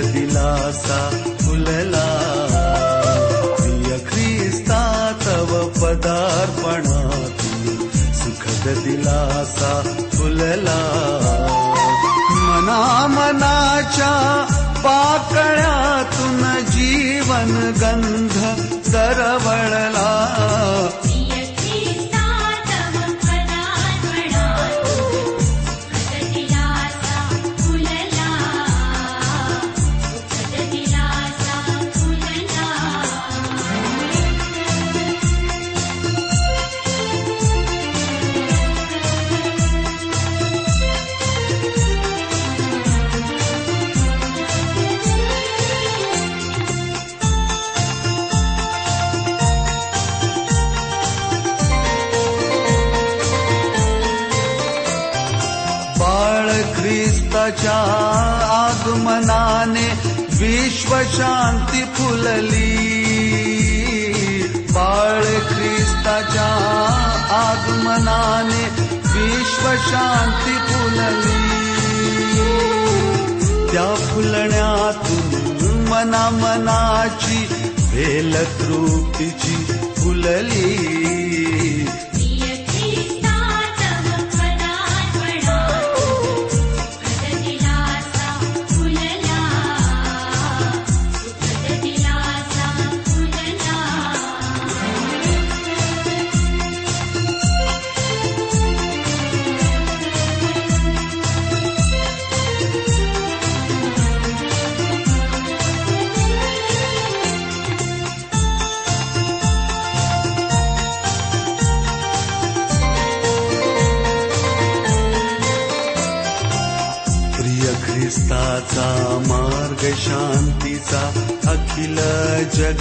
दिलासा फुलला. प्रिय ख्रिस्ता तव पदार्पणाती सुखद दिलासा फुलला. मना मनाच्या पाकळ्यातून जीवन गंध सरवळला विश्वशांती फुलली। बाळ ख्रिस्ताच्या आगमनाने विश्वशांती फुलली। त्या फुलण्यातून मना मनाची भेल तृप्तीची फुलली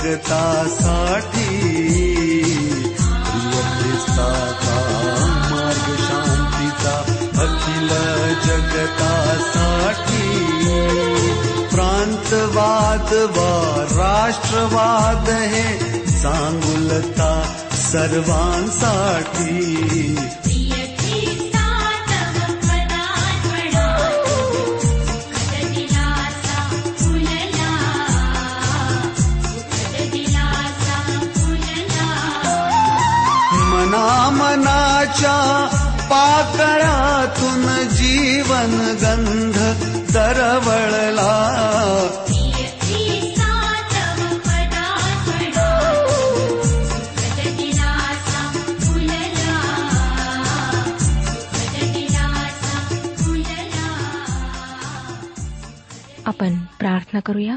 जगतासाठी प्रिय ख्रिस्ताचा मार्ग शांतीचा अखिल जगतासाठी? प्रांतवाद वा राष्ट्रवाद हे सांगुलता सर्वांसाठी. मनाच्या पाकळातून जीवन गंध तरवळला. आपण प्रार्थना करूया.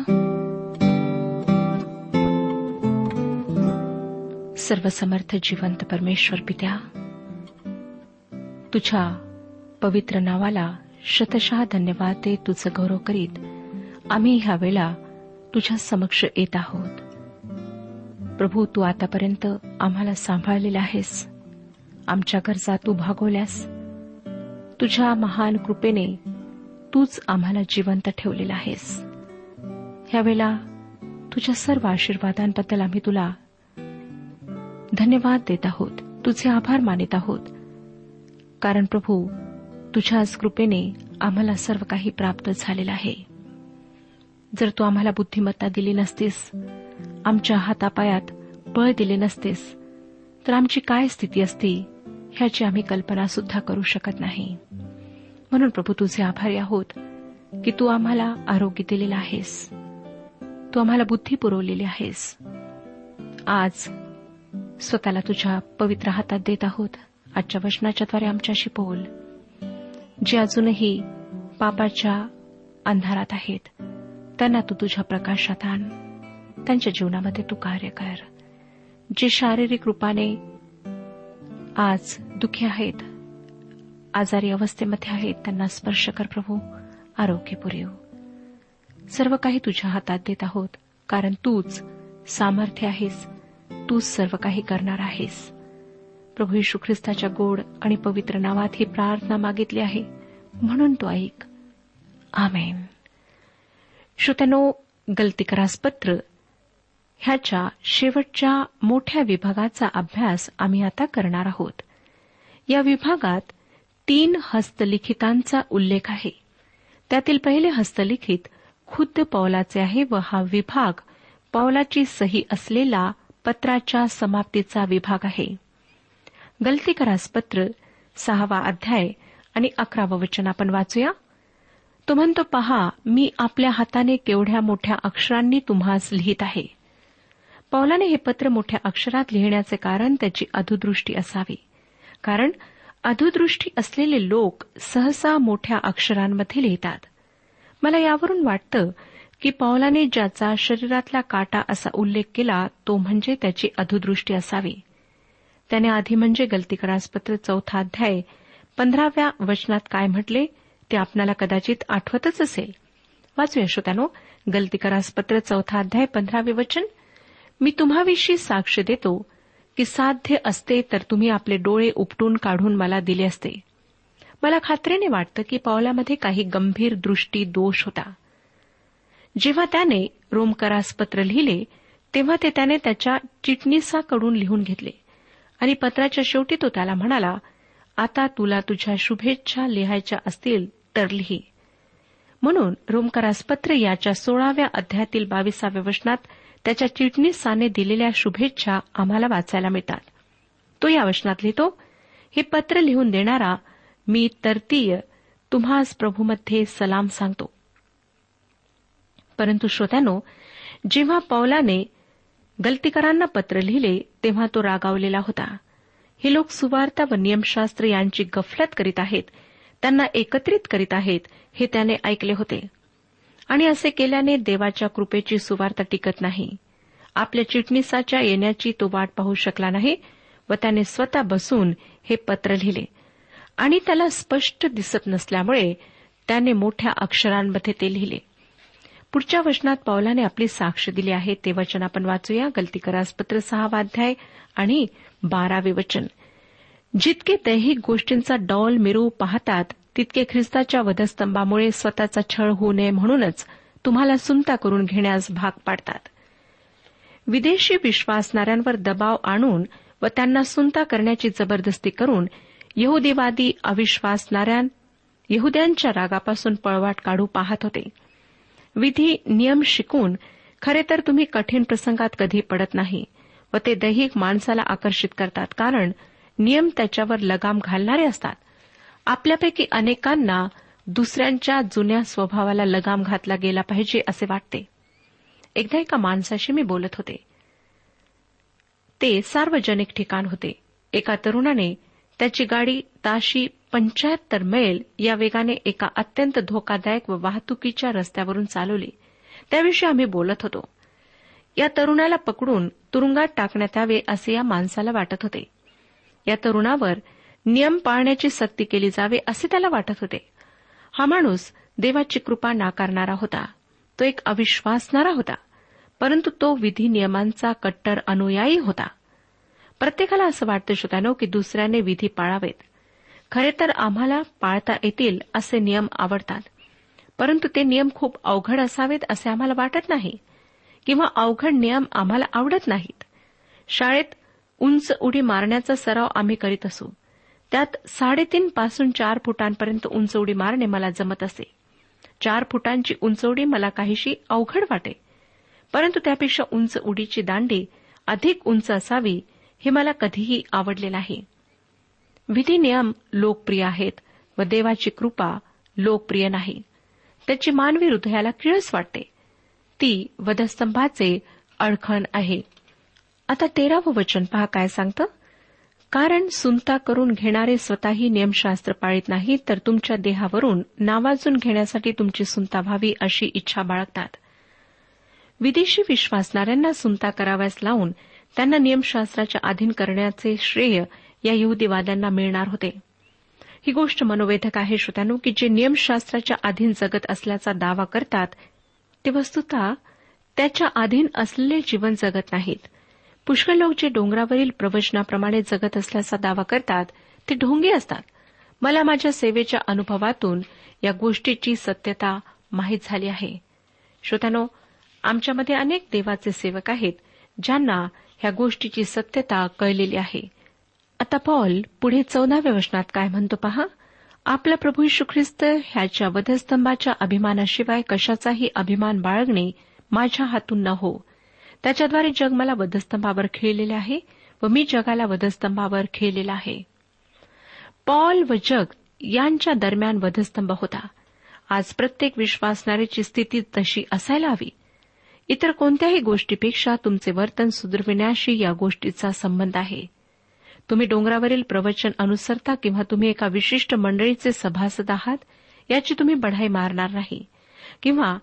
सर्वसमर्थ जिवंत परमेश्वर पित्या तुझ्या पवित्र नावाला शतशः धन्यवाद दे तुझं गौरव करीत. आम्ही ह्या वेळा तुझ्या समक्ष येत आहोत. प्रभू तू आतापर्यंत आम्हाला सांभाळलेला आहेस. आमच्या गरजा तू भागवल्यास. तुझ्या महान कृपेने तूच आम्हाला जिवंत ठेवलेला आहेस. ह्यावेळेला तुझ्या सर्व आशीर्वादांबद्दल आम्ही तुला धन्यवाद देत आहोत. तुझे आभार मानित आहोत. कारण प्रभू तुझ्याच कृपेने आम्हाला सर्व काही प्राप्त झालेलं आहे. जर तू आम्हाला बुद्धिमत्ता दिली नसतीस आमच्या हातापायात बळ दिले नसतेस तर आमची काय स्थिती असती ह्याची आम्ही कल्पना सुद्धा करू शकत नाही. म्हणून प्रभू तुझे आभारी आहोत की तू आम्हाला आरोग्य दिलेलं आहेस. तू आम्हाला बुद्धी पुरवलेली आहेस. आज स्वतःला तुझ्या पवित्र हातात देत आहोत. आजच्या वचनाच्याद्वारे आमच्याशी बोल. जे अजूनही पापाच्या अंधारात आहेत त्यांना तू तुझ्या प्रकाशात आण. त्यांच्या जीवनामध्ये तू कार्य कर. जे शारीरिक रूपाने आज दुःखी आहेत आजारी अवस्थेमध्ये आहेत त्यांना स्पर्श कर प्रभू आरोग्य पुरेव. सर्व काही तुझ्या हातात देत आहोत कारण तूच सामर्थ्य आहेस तूच सर्व काही करणार आहेस. प्रभू यशू ख्रिस्ताच्या गोड आणि पवित्र नावात ही प्रार्थना मागितली आहे. म्हणून तो ऐक. आमेन. श्रोत्यानो गलतीकरासपत्र ह्याच्या शेवटच्या मोठ्या विभागाचा अभ्यास आम्ही आता करणार आहोत. या विभागात तीन हस्तलिखितांचा उल्लेख आहे. त्यातील पहिले हस्तलिखित खुद्द पौलाचे आहे व हा विभाग पौलाची सही असलेला पत्राच्या समाप्तीचा विभाग आहे. गलतीकरास पत्र सहावा अध्याय आणि अकरावं वचन आपण वाचूया. तो म्हणतो पहा मी आपल्या हाताने केवढ्या मोठ्या अक्षरांनी तुम्हास लिहित आहे. पौलाने हे पत्र मोठ्या अक्षरात लिहिण्याचे कारण त्याची अधुदृष्टी असावी. कारण अधुदृष्टी असलेले लोक सहसा मोठ्या अक्षरांमध्ये लिहितात. मला यावरून वाटतं की पौलाने ज्याचा शरीरातला काटा असा उल्लेख केला तो म्हणजे त्याची अधुदृष्टी असावी. त्याने आधी म्हणजे गलतीकरांसपत्र चौथा अध्याय पंधराव्या वचनात काय म्हटले ते आपल्याला कदाचित आठवतच असेल. वाचूया श्रोत्यानो गलतीकरांसपत्र चौथा अध्याय पंधरावे वचन. मी तुम्हाविषयी साक्ष देतो की साध्य असते तर तुम्ही आपले डोळे उपटून काढून मला दिले असते. मला खात्रीने वाटतं की पावलामध्ये काही गंभीर दृष्टी दोष होता. जेव्हा त्याने रोमकरास पत्र लिहिले तेव्हा ते त्याने त्याच्या चिटणीसाकडून लिहून घेतले. आणि पत्राच्या शेवटी तो त्याला म्हणाला आता तुला तुझ्या शुभेच्छा लिहायच्या असतील तर लिही. म्हणून रोमकरास पत्र याच्या सोळाव्या अध्यायातील बावीसाव्या वचनात त्याच्या चिटणीसाने दिलेल्या शुभेच्छा आम्हाला वाचायला मिळतात. तो या वचनात लिहितो हे पत्र लिहून देणारा मी तरतीय तुम्हास प्रभूमध्ये सलाम सांगतो. परंतु श्रोत्यानो जेव्हा पौलाने गलतीकरांना पत्र लिहिले तेव्हा तो रागावलेला होता. हे लोक सुवार्ता व नियमशास्त्र यांची गफलत करीत आहेत. त्यांना एकत्रित करीत आहेत हे त्याने ऐकले होते. आणि असे केल्याने देवाच्या कृपेची सुवार्ता टिकत नाही. आपल्या चिटणीसाच्या येण्याची तो वाट पाहू शकला नाही व त्याने स्वतः बसून हे पत्र लिहिले. आणि त्याला स्पष्ट दिसत नसल्यामुळे त्याने मोठ्या अक्षरांमध्ये ते लिहिले. पुढच्या वचनात पावलाने आपली साक्ष दिली आहे. ते वचन आपण वाचूया. गलती पत्र सहावा अध्याय आणि बारावे वचन. जितके दैहिक गोष्टींचा डॉल मिरू पाहतात तितके ख्रिस्ताच्या वधस्तंभामुळे स्वतःचा छळ होऊ नये म्हणूनच तुम्हाला सुनता करून घेण्यास भाग पाडतात. विदेशी विश्वासणाऱ्यांवर दबाव आणून व त्यांना सुनता करण्याची जबरदस्ती करून यहुदीवादी अविश्वासणाऱ्या यहुद्यांच्या रागापासून पळवाट काढू पाहत होते. विधी नियम शिकून खरे तर तुम्ही कठीण प्रसंगात कधी पडत नाही व ते दैहिक माणसाला आकर्षित करतात. कारण नियम त्याच्यावर लगाम घालणारे असतात. आपल्यापैकी अनेकांना दुसऱ्यांच्या जुन्या स्वभावाला लगाम घातला गेला पाहिजे असे वाटते. एकदा एका माणसाशी मी बोलत होते. ते सार्वजनिक ठिकाण होते. एका तरुणाने त्याची गाडी ताशी पंच्याहत्तर मैल या वेगाने एका अत्यंत धोकादायक व वाहतुकीच्या रस्त्यावरून चालवली. त्याविषयी आम्ही बोलत होतो. या तरुणाला पकडून तुरुंगात टाकण्यात यावे असे या माणसाला वाटत होते. या तरुणावर नियम पाळण्याची सक्ती केली जावे असे त्याला वाटत होते. हा माणूस देवाची कृपा नाकारणारा होता. तो एक अविश्वासणारा होता. परंतु तो विधी नियमांचा कट्टर अनुयायी होता. प्रत्येकाला असं वाटतं श्रोत्यानो की दुसऱ्याने विधी पाळावेत. खरे तर आम्हाला पाळता येतील असे नियम आवडतात. परंतु ते नियम खूप अवघड असावेत असे आम्हाला वाटत नाही. किंवा अवघड नियम आम्हाला आवडत नाहीत. शाळेत उंच उडी मारण्याचा सराव आम्ही करीत असू. त्यात साडेतीन पासून चार फुटांपर्यंत उंच उडी मारणे मला जमत असे. चार फुटांची उंच उडी मला काहीशी अवघड वाटे. परंतु त्यापेक्षा उंच उडीची दांडी अधिक उंच असावी हे मला कधीही आवडले नाही. विधी नियम लोकप्रिय आहेत व देवाची कृपा लोकप्रिय नाही. त्याची मानवी हृदयाला किळस वाटते. ती वधस्तंभाचे अडखण आहे. आता तेरावं वचन पहा काय सांगतं? कारण सुनता करून घेणारे स्वतःही नियमशास्त्र पाळीत नाही तर तुमच्या देहावरून नावाजून घेण्यासाठी तुमची सुनता व्हावी अशी इच्छा बाळगतात. विदेशी विश्वासणाऱ्यांना सुनता कराव्यास लावून त्यांना नियमशास्त्राच्या अधीन करण्याचे श्रेय या यहुदीवाद्यांना मिळणार होते. ही गोष्ट मनोवेधक आहे श्रोत्यानो की जे नियमशास्त्राच्या अधीन जगत असल्याचा दावा करतात ते वस्तुतः त्याच्या अधीन असलेले जीवन जगत नाहीत. पुष्कळ लोक जे डोंगरावरील प्रवचनाप्रमाणे जगत असल्याचा दावा करतात ते ढोंगी असतात. मला माझ्या सेवेच्या अनुभवातून या गोष्टीची सत्यता माहीत झाली आहे. श्रोत्यानो आमच्यामध्ये अनेक देवाचे सेवक आहेत ज्यांना ह्या गोष्टीची सत्यता कळलेली आहे. आता पॉल पुढे चौदाव्या वचनात काय म्हणतो पहा? आपला प्रभू यशू ख्रिस्त ह्याच्या वधस्तंभाच्या अभिमानाशिवाय कशाचाही अभिमान बाळगणे माझ्या हातून न हो. त्याच्याद्वारे जग मला वधस्तंभावर खेळलेले आहे व मी जगाला वधस्तंभावर खेळलेला आहे. पॉल व जग यांच्या दरम्यान वधस्तंभ होता. आज प्रत्येक विश्वासणाऱ्याची स्थिती तशी असायला हवी. इतर कोणत्याही गोष्टीपेक्षा तुमचे वर्तन सुधरविण्याशी या गोष्टीचा संबंध आहे. तुम्ही डोंगरावरील प्रवचन अनुसरता किंवा तुम्ही एका विशिष्ट मंडळीचे सभासद आहात याची तुम्ही बढाई मारणार नाही. किंवा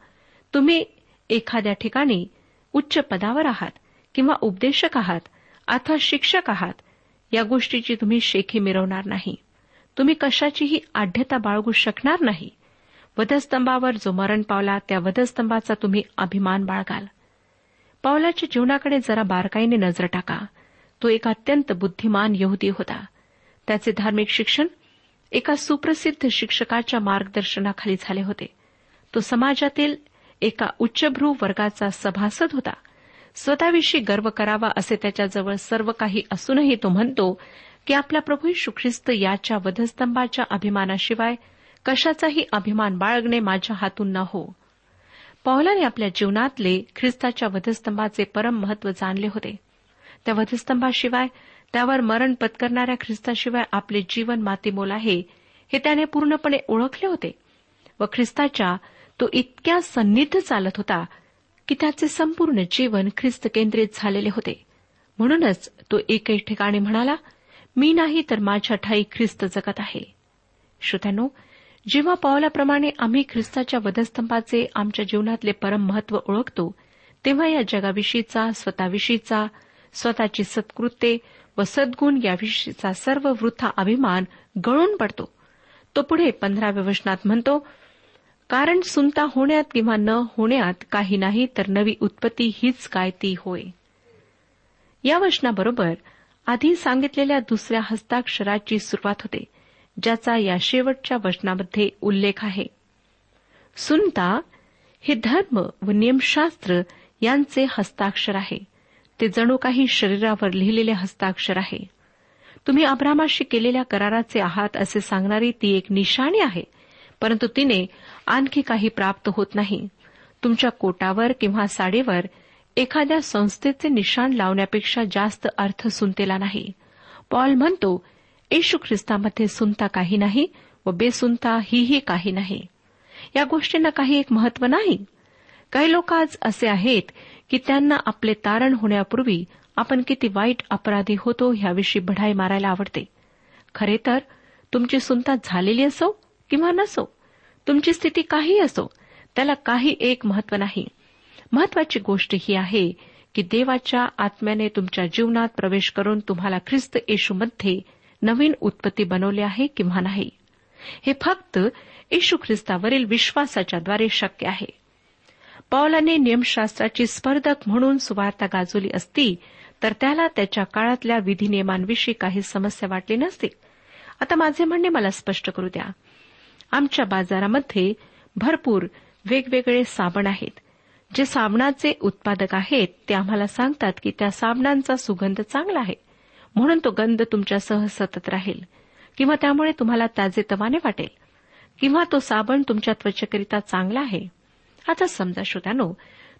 तुम्ही एखाद्या ठिकाणी उच्च पदावर आहात किंवा उपदेशक आहात अथवा शिक्षक आहात या गोष्टीची तुम्ही शेखी मिरवणार नाही. तुम्ही कशाचीही आढ्यता बाळगू शकणार नाही. वधस्तंभावर जो मरण पावला त्या वधस्तंभाचा तुम्ही अभिमान बाळगाल. पावलाच्या जीवनाकडे जरा बारकाईने नजर टाका. तो एक अत्यंत बुद्धिमान यहुदी होता. त्याचे धार्मिक शिक्षण एका सुप्रसिद्ध शिक्षकाच्या मार्गदर्शनाखाली झाले होते. तो समाजातील एका उच्चभ्रू वर्गाचा सभासद होता. स्वतःविषयी गर्व करावा असे त्याच्याजवळ सर्व काही असूनही तो म्हणतो की आपला प्रभू यशू ख्रिस्त याच्या वधस्तंभाच्या अभिमानाशिवाय कशाचाही अभिमान बाळगणे माझ्या हातून न हो. पौलाने आपल्या जीवनातले ख्रिस्ताच्या वधस्तंभाचे परम महत्त्व जाणले होते. त्या वधस्तंभाशिवाय त्यावर मरण पत्करणाऱ्या ख्रिस्ताशिवाय आपले जीवन मातीमोल आहे हे त्याने पूर्णपणे ओळखले होते. व ख्रिस्ताच्या तो इतक्या सन्निध चालत होता की त्याचे संपूर्ण जीवन ख्रिस्त केंद्रित झालेले होते. म्हणूनच तो एकही ठिकाणी म्हणाला मी नाही तर माझ्या ठाई ख्रिस्त जगत आहे. श्रोत्यानो जेव्हा पावलाप्रमाणे आम्ही ख्रिस्ताच्या वधस्तंभाचे आमच्या जीवनातले परम महत्त्व ओळखतो तेव्हा या जगाविषयीचा स्वतःविषयीचा स्वतःची सत्कृत्ये व सद्गुण याविषयीचा सर्व वृथा अभिमान गळून पडतो. तो पुढे पंधराव्या वचनात म्हणतो कारण सुनता होण्यात किंवा न होण्यात काही नाही तर नवी उत्पत्ती हीच काय ती होय. या वचनाबरोबर आधी सांगितलेल्या दुसऱ्या हस्ताक्षराची सुरुवात होते ज्याचा या शेवटच्या वचनामध्ये उल्लेख आहे. सुनता हे धर्म व नियमशास्त्र यांचे हस्ताक्षर आहे. ते जणू काही शरीरावर लिहिलेले हस्ताक्षर आहे. तुम्ही अब्रामाशी केलेल्या कराराचे आहात असे सांगणारी ती एक निशाणी आहे. परंतु तिने आणखी काही प्राप्त होत नाही. तुमच्या कोटावर किंवा साडीवर एखाद्या संस्थेचे निशाण लावण्यापेक्षा जास्त अर्थ सुनतेला नाही. पॉल म्हणतो येशू ख्रिस्तामध्ये सुनता काही नाही व बेसुनता हीही काही नाही. या गोष्टींना काही एक महत्त्व नाही. काही लोक आज असे आहेत की त्यांना आपले तारण होण्यापूर्वी आपण किती वाईट अपराधी होतो ह्याविषयी बढाई मारायला आवडते. खरे तर तुमची सुनता झालेली असो किंवा नसो तुमची स्थिती काही असो त्याला काही एक महत्त्व नाही. महत्वाची गोष्ट ही आहे की देवाच्या आत्म्याने तुमच्या जीवनात प्रवेश करून तुम्हाला ख्रिस्त येशूमध्ये नवीन उत्पत्ती बनवली आहे किंवा नाही. हे फक्त येशू ख्रिस्तावरील विश्वासाच्याद्वारे शक्य आहे. पॉलाने नियमशास्त्राची स्पर्धक म्हणून सुवार्ता गाजवली असती तर त्याला त्याच्या काळातल्या विधिनियमांविषयी काही समस्या वाटली नसती आता माझे म्हणणे मला स्पष्ट करू द्या. आमच्या बाजारामध्ये भरपूर वेगवेगळे साबण आहेत. जे साबणाचे उत्पादक आहेत ते आम्हाला सांगतात की त्या साबणांचा सुगंध चांगला आहे. म्हणून तो गंध तुमच्यासह सतत राहील. किंवा त्यामुळे तुम्हाला ताजेतवाने वाटेल. किंवा तो साबण तुमच्या त्वचेकरिता चांगला आहे. आता समजा श्रोत्यानो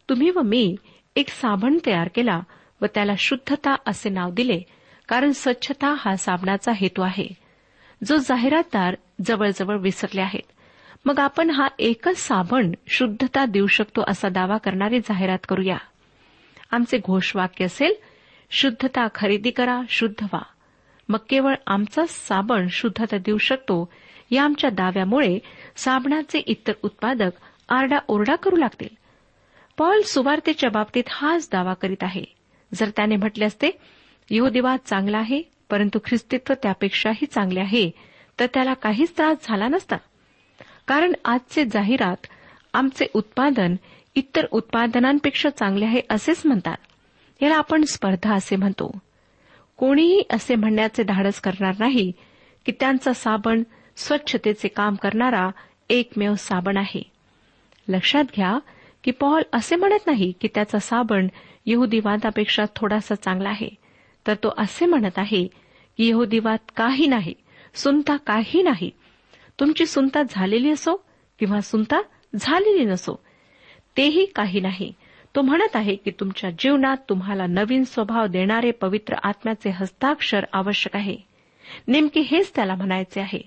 तुम्ही व मी एक साबण तयार केला व त्याला शुद्धता असे नाव दिले कारण स्वच्छता हा साबणाचा हेतू आहे. जो जाहिरातदार जवळजवळ विसरले आहेत. मग आपण हा एकच साबण शुद्धता देऊ शकतो असा दावा करणारी जाहिरात करूया. आमचे घोषवाक्य असेल शुद्धता खरेदी करा शुद्ध व्हा. मग केवळ आमचा साबण शुद्धता देऊ शकतो या आमच्या दाव्यामुळे साबणाचे इतर उत्पादक आरडाओरडा करू लागतील. पॉल सुवार्तेच्या बाबतीत हाच दावा करीत आहे. जर त्याने म्हटले असते यहुदिवाद चांगला आहे परंतु ख्रिस्तित्व त्यापेक्षाही चांगले आहे तर त्याला काहीच त्रास झाला नसता. कारण आजचे जाहिरात आमचे उत्पादन इतर उत्पादनांपेक्षा चांगले आहे असेच म्हणतात. याला आपण स्पर्धा असे म्हणतो. कोणीही असे म्हणण्याचे धाडस करणार नाही की त्यांचा साबण स्वच्छतेचे काम करणारा एकमेव साबण आहे. लक्षात घ्या की पॉल असे म्हणत नाही की त्याचा साबण यहुदीवादापेक्षा थोडासा चांगला आहे. तर तो असे म्हणत आहे की यहुदीवाद काही नाही सुनता काही नाही. तुमची सुनता झालेली असो किंवा सुनता झालेली नसो तेही काही नाही. तो म्हणत आहे की तुमच्या जीवनात तुम्हाला नवीन स्वभाव देणारे पवित्र आत्म्याचे हस्ताक्षर आवश्यक आहे. नेमके हेच त्याला म्हणायचे आहे.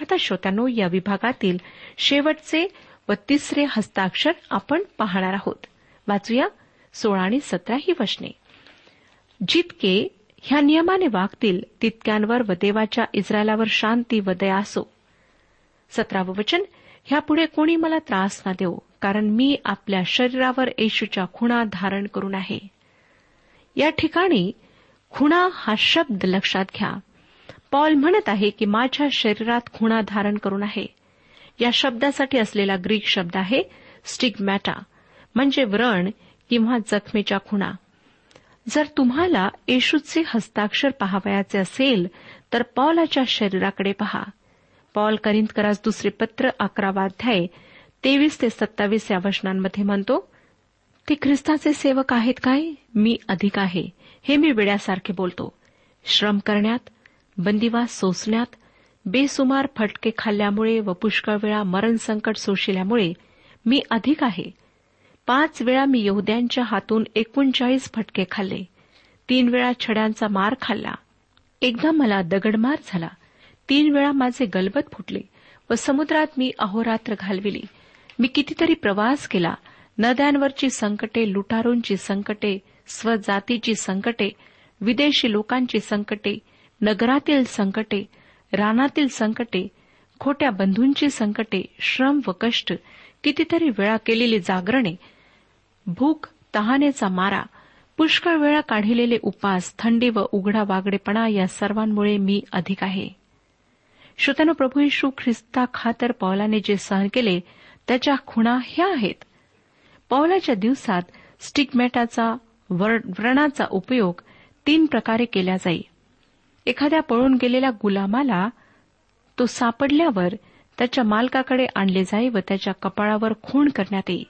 आता श्रोत्यानो या विभागातील शेवटचे व तिसरे हस्ताक्षर आपण पाहणार आहोत. वाचूया सोळा आणि सतरा ही वचने. जितके ह्या नियमाने वागतील तितक्यांवर व देवाच्या इस्रायलावर शांती व दया असो. सतरावं वचन ह्यापुढे कोणी मला त्रास ना देऊ कारण मी आपल्या शरीरावर येशूच्या खुणा धारण करून आहे. या ठिकाणी खुणा हा शब्द लक्षात घ्या. पॉल म्हणत आहे की माझ्या शरीरात खुणा धारण करून आहे. या शब्दासाठी असलेला ग्रीक शब्द आहे स्टिगमॅटा म्हणजे व्रण किंवा जखमेच्या खुणा. जर तुम्हाला येशूचे हस्ताक्षर पहावयाचे असेल तर पॉलाच्या शरीराकडे पहा. पॉल करिंदकरास दुसरे पत्र अकरावाध्याय तेवीस ते सत्तावीस या वचनांमध्ये म्हणतो ते ख्रिस्ताचे सेवक आहेत काय? मी अधिक आहे. हे मी वेड्यासारखे बोलतो. श्रम करण्यात बंदिवास सोसण्यात बेसुमार फटके खाल्ल्यामुळे व पुष्कळ वेळा मरण संकट सोशिल्यामुळे मी अधिक आहे. पाच वेळा मी यहद्यांच्या हातून एकोणचाळीस फटके खाल्ले. तीन वेळा छड्यांचा मार खाल्ला. एकदा मला दगडमार झाला. तीन वेळा माझे गलबत फुटले व समुद्रात मी अहोरात्र घालविली. मी कितीतरी प्रवास केला. नद्यांवरची संकटे लुटारूंची संकटे स्वजातीची संकटे विदेशी लोकांची संकटे नगरातील संकटे रानातील संकटे खोट्या बंधूंची संकटे श्रम व कष्ट कितीतरी वेळा केलेली जागरणे भूक तहानेचा मारा पुष्कळ वेळा काढिलेले उपास थंडी व उघडा वागडेपणा या सर्वांमुळे मी अधिक आहे. श्रोत्यानो प्रभू यशू ख्रिस्ता खातर पौलाने जे सहन केले त्याच्या खुणा ह्या आहेत. पौलाच्या दिवसात स्टिगमॅटाचा व्रणाचा उपयोग तीन प्रकारे केला जाई. एखाद्या पळून गेलेल्या गुलामाला तो सापडल्यावर त्याच्या मालकाकडे आणले जाई व त्याच्या कपाळावर खूण करण्यात येई.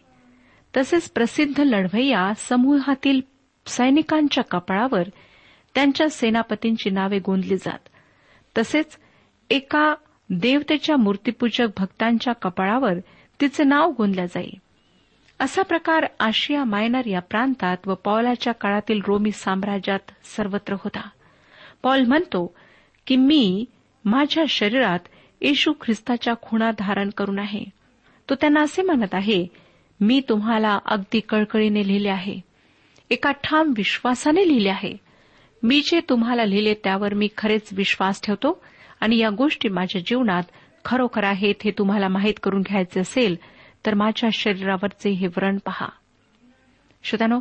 तसेच प्रसिद्ध लढवय्या समूहातील सैनिकांच्या कपाळावर त्यांच्या सेनापतींची नावे गोंदली जात. तसेच एका देवतेच्या मूर्तीपूजक भक्तांच्या कपाळावर तिचे नाव गोंदल्या जाई. असा प्रकार आशिया मायनर या प्रांतात व पावलाच्या काळातील रोमी साम्राज्यात सर्वत्र होता. पॉल म्हणतो की मी माझ्या शरीरात येशू ख्रिस्ताच्या खुणा धारण करून आहे. तो त्यांना असे म्हणत आहे मी तुम्हाला अगदी कळकळीने लिहिले आहे. एका ठाम विश्वासाने लिहिले आहे. मी जे तुम्हाला लिहिले त्यावर मी खरेच विश्वास ठेवतो आणि या गोष्टी माझ्या जीवनात खरोखर आहेत हे तुम्हाला माहीत करून घ्यायचे असेल तर माझ्या शरीरावरचे हे व्रण पहा. श्रोत्यानो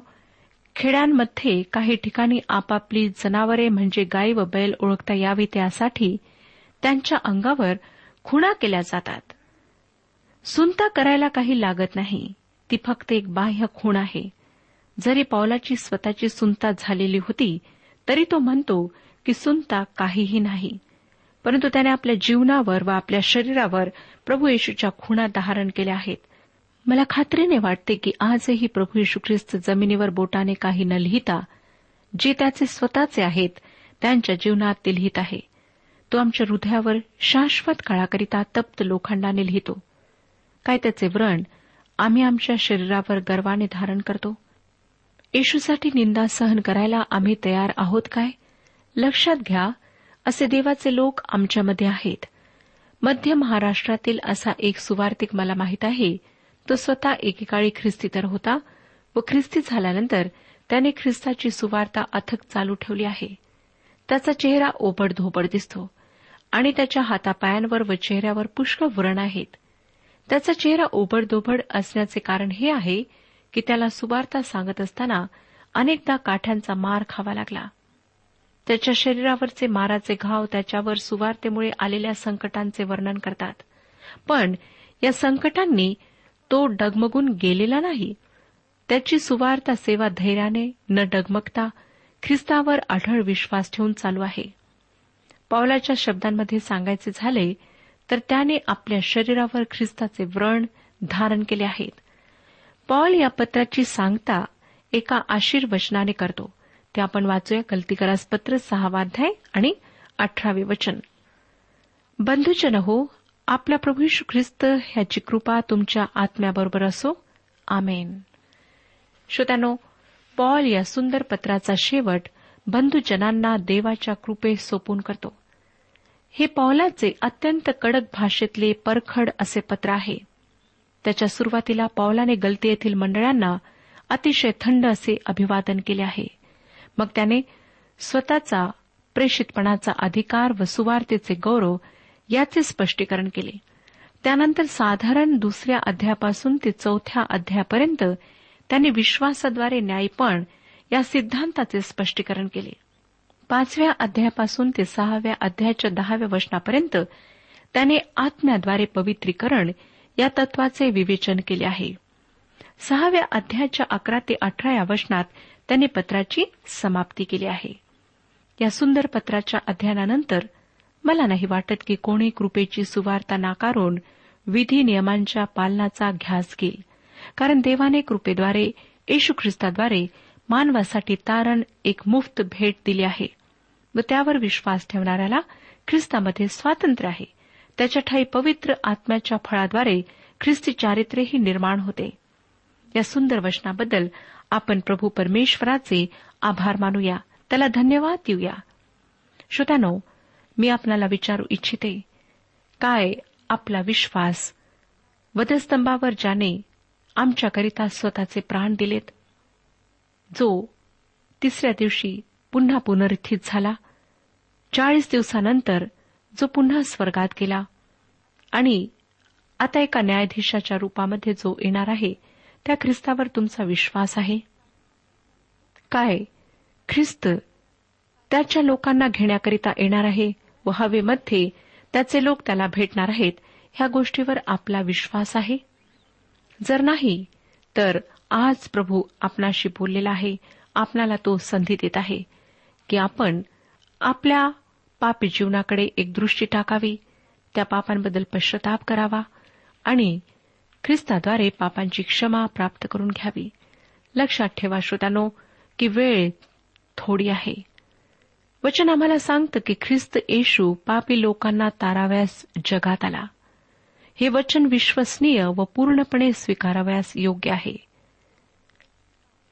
खेड्यांमध्ये काही ठिकाणी आपापली जनावरे म्हणजे गाई व बैल ओळखता यावी त्यासाठी त्यांच्या अंगावर खुणा केल्या जातात. सुनता करायला काही लागत नाही. ती फक्त एक बाह्य खूण आहे. जरी पावलाची स्वतःची सुनता झालेली होती तरी तो म्हणतो की सुनता काहीही नाही. परंतु त्याने आपल्या जीवनावर व आपल्या शरीरावर प्रभू येशूच्या खुणा धारण केल्या आहेत. मला खात्रीने वाटते की आजही प्रभू यशू ख्रिस्त जमिनीवर बोटाने काही न लिहिता जे त्याचे स्वतःचे आहेत त्यांच्या जीवनात ते लिहित आहे. तो आमच्या हृदयावर शाश्वत काळाकरिता तप्त लोखंडाने लिहितो. काय त्याचे व्रण आम्ही आमच्या शरीरावर गर्वाने धारण करतो? येशूसाठी निंदा सहन करायला आम्ही तयार आहोत काय? लक्षात घ्या असे देवाचे लोक आमच्यामध्ये आहेत. मध्य महाराष्ट्रातील असा एक सुवार्तिक मला माहीत आहे तो स्वतः एकेकाळी ख्रिस्ती तर होता व ख्रिस्ती झाल्यानंतर त्याने ख्रिस्ताची सुवार्ता अथक चालू ठेवली आहे. त्याचा चेहरा ओबड धोबड दिसतो आणि त्याच्या हातापायांवर व चेहऱ्यावर पुष्कळ व्रण आहेत. त्याचा चेहरा ओबडधोबड असण्याचे कारण हे आहे की त्याला सुवार्ता सांगत असताना अनेकदा काठ्यांचा मार खावा लागला. त्याच्या शरीरावरचे माराचे घाव त्याच्यावर सुवार्तेमुळे आलेल्या संकटांचे वर्णन करतात. पण या संकटांनी तो डगमगून गेलेला नाही. त्याची सुवार्ता सेवा धैर्याने न डगमगता ख्रिस्तावर आढळ विश्वास ठेवून चालू आहे. पावलाच्या शब्दांमध्ये सांगायचे झाले तर त्याने आपल्या शरीरावर ख्रिस्ताचे व्रण धारण केले आहेत. पॉल या पत्राची सांगता एका आशीर्वचनाने करतो. ते आपण वाचूया कल्तिकरास पत्र सहावाध्याय आणि अठरावे वचन. बंधुजन हो आपला प्रभू यशू ख्रिस्त ह्याची कृपा तुमच्या आत्म्याबरोबर असो. आमेन. श्रोत्यानो पॉल या सुंदर पत्राचा शेवट बंधुजनांना देवाच्या कृपे सोपून करतो. हे पॉलाचे अत्यंत कडक भाषेतले परखड असे पत्र आहे. त्याच्या सुरुवातीला पॉलाने गलती येथील मंडळांना अतिशय थंड असे अभिवादन केले आहे. मग त्याने स्वतःचा प्रेषितपणाचा अधिकार व सुवार्तेचे गौरव याचे स्पष्टीकरण केले. त्यानंतर साधारण दुसऱ्या अध्यायापासून ते चौथ्या अध्यायापर्यंत त्यांनी विश्वासाद्वारे न्यायपण या सिद्धांताचे स्पष्टीकरण केले. पाचव्या अध्यायापासून ते सहाव्या अध्यायाच्या दहाव्या वचनापर्यंत त्याने आत्म्याद्वारे पवित्रीकरण या तत्वाचे विवेचन केले आहे. सहाव्या अध्यायाच्या अकरा ते अठरा या वचनात त्यांनी पत्राची समाप्ती केली आहे. या सुंदर पत्राच्या अध्ययनानंतर मला नाही वाटत की कोणी कृपेची सुवार्ता नाकारून विधी नियमांच्या पालनाचा घ्यास घेईल. कारण देवाने कृपेद्वारे येशू ख्रिस्ताद्वारे मानवासाठी तारण एक मुफ्त भेट दिली आहे. व त्यावर विश्वास ठेवणाऱ्याला ख्रिस्तामध्ये स्वातंत्र्य आहे. त्याच्या ठाई पवित्र आत्म्याच्या फळाद्वारे ख्रिस्ती चारित्र्यही निर्माण होते. या सुंदर वचनाबद्दल आपण प्रभू परमेश्वराचे आभार मानूया. त्याला धन्यवाद देऊया. श्रोत्यानो मी आपल्याला विचारू इच्छिते. काय आपला विश्वास? वधस्तंभावर ज्याने आमच्याकरिता स्वतःचे प्राण दिलेत जो तिसऱ्या दिवशी पुन्हा पुनरुत्थित झाला चाळीस दिवसानंतर जो पुन्हा स्वर्गात गेला आणि आता एका न्यायाधीशाच्या रूपामध्ये जो येणार आहे त्या ख्रिस्तावर तुमचा विश्वास आहे? काय ख्रिस्त त्याच्या लोकांना घेण्याकरिता येणार आहे? व हवेमध्ये त्याचे लोक त्याला भेटणार आहेत ह्या गोष्टीवर आपला विश्वास आहे? जर नाही तर आज प्रभू आपणाशी बोललेला आहे आपणाला तो संधी देत आहे की आपण आपल्या पापी जीवनाकडे एक दृष्टी टाकावी त्या पापांबद्दल पश्चाताप करावा आणि ख्रिस्ताद्वारे पापांची क्षमा प्राप्त करून घ्यावी. लक्षात ठेवा श्रोतानो की वेळ थोडी आहे. वचन आम्हाला सांगतं की ख्रिस्त येशू पापी लोकांना ताराव्यास जगात आला. हे वचन विश्वसनीय व पूर्णपणे स्वीकाराव्यास योग्य आहे.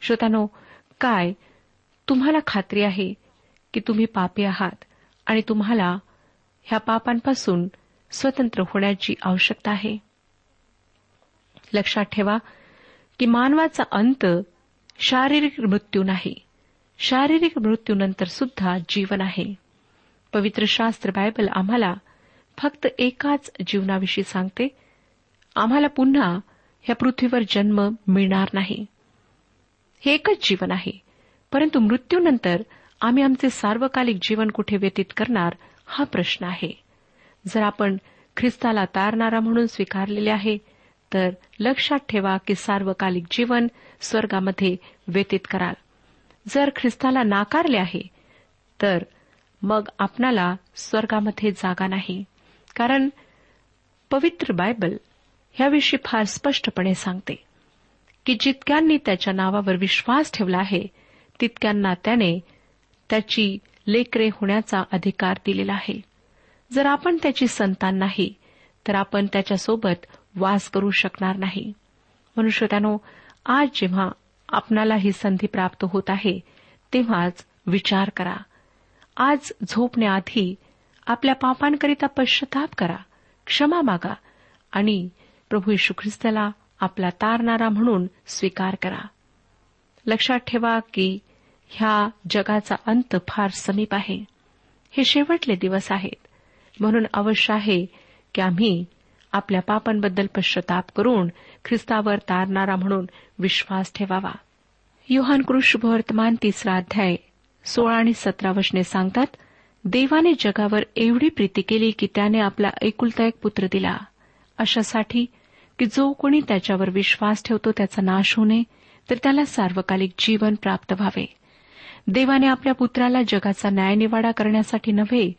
श्रोतानो काय तुम्हाला खात्री आहे की तुम्ही पापी आहात आणि तुम्हाला ह्या पापांपासून स्वतंत्र होण्याची आवश्यकता आहे? लक्षात ठेवा की मानवाचा अंत शारीरिक मृत्यू नाही. शारीरिक मृत्यूनंतर सुद्धा जीवन आहे. पवित्र शास्त्र बायबल आम्हाला फक्त एकाच जीवनाविषयी सांगते. आम्हाला पुन्हा ह्या पृथ्वीवर जन्म मिळणार नाही. हे एकच जीवन आहे. परंतु मृत्यूनंतर आम्ही आमचे सार्वकालिक जीवन कुठे व्यतीत करणार हा प्रश्न आहे. जर आपण ख्रिस्ताला तारणारा म्हणून स्वीकारलेले आहे तर लक्षात ठेवा की सार्वकालिक जीवन स्वर्गामध्ये व्यतीत कराल. जर ख्रिस्ताला नाकारले आहे तर मग आपणाला स्वर्गामध्ये जागा नाही. कारण पवित्र बायबल ह्याविषयी फार स्पष्टपणे सांगते की जितक्यांनी त्याच्या नावावर विश्वास ठेवला आहे तितक्यांना त्याने त्याची लेकरे होण्याचा अधिकार दिलेला आहे. जर आपण त्याची संतान नाही तर आपण त्याच्यासोबत वास करू शकणार नाही. मनुष्यत्यानो आज जेव्हा आपणाला ही संधी प्राप्त होत आहे तेव्हाच विचार करा. आज झोपण्याआधी आपल्या पापांकरिता पश्चाताप करा क्षमा मागा आणि प्रभू यशू ख्रिस्ताला आपला तारणारा म्हणून स्वीकार करा. लक्षात ठेवा की ह्या जगाचा अंत फार समीप आहे. हे शेवटले दिवस आहेत. म्हणून अवश्य आहे की आम्ही आपल्या पापांबद्दल पश्चाताप करून ख्रिस्तावर तारणारा म्हणून विश्वास ठेवावा. योहान वर्तमान तिसरा अध्याय सोळा आणि सतरा वचने सांगतात देवाने जगावर एवढी प्रीती केली की त्याने आपला एकुलता एक पुत्र दिला. अशासाठी की जो कोणी त्याच्यावर विश्वास ठेवतो त्याचा नाश होणे तर त्याला सार्वकालिक जीवन प्राप्त व्हावे. देवाने आपल्या पुत्राला जगाचा न्यायनिवाडा करण्यासाठी नव्हे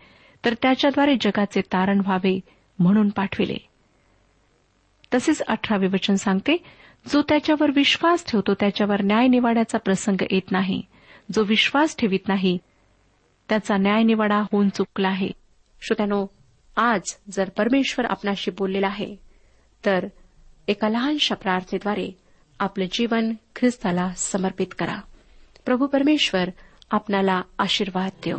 तर त्याच्याद्वारे जगाचे तारण व्हावे म्हणून पाठविले. तसेच अठरावे वचन सांगते जो त्याच्यावर विश्वास ठेवतो त्याच्यावर न्याय निवाड्याचा प्रसंग येत नाही. जो विश्वास ठेवित नाही त्याचा न्याय निवाडा होऊन चुकला आहे. श्रोत्यानो आज जर परमेश्वर आपणाशी बोललेला आहे तर एका लहानशा प्रार्थनेद्वारे आपलं जीवन ख्रिस्ताला समर्पित करा. प्रभू परमेश्वर आपणाला आशीर्वाद देव.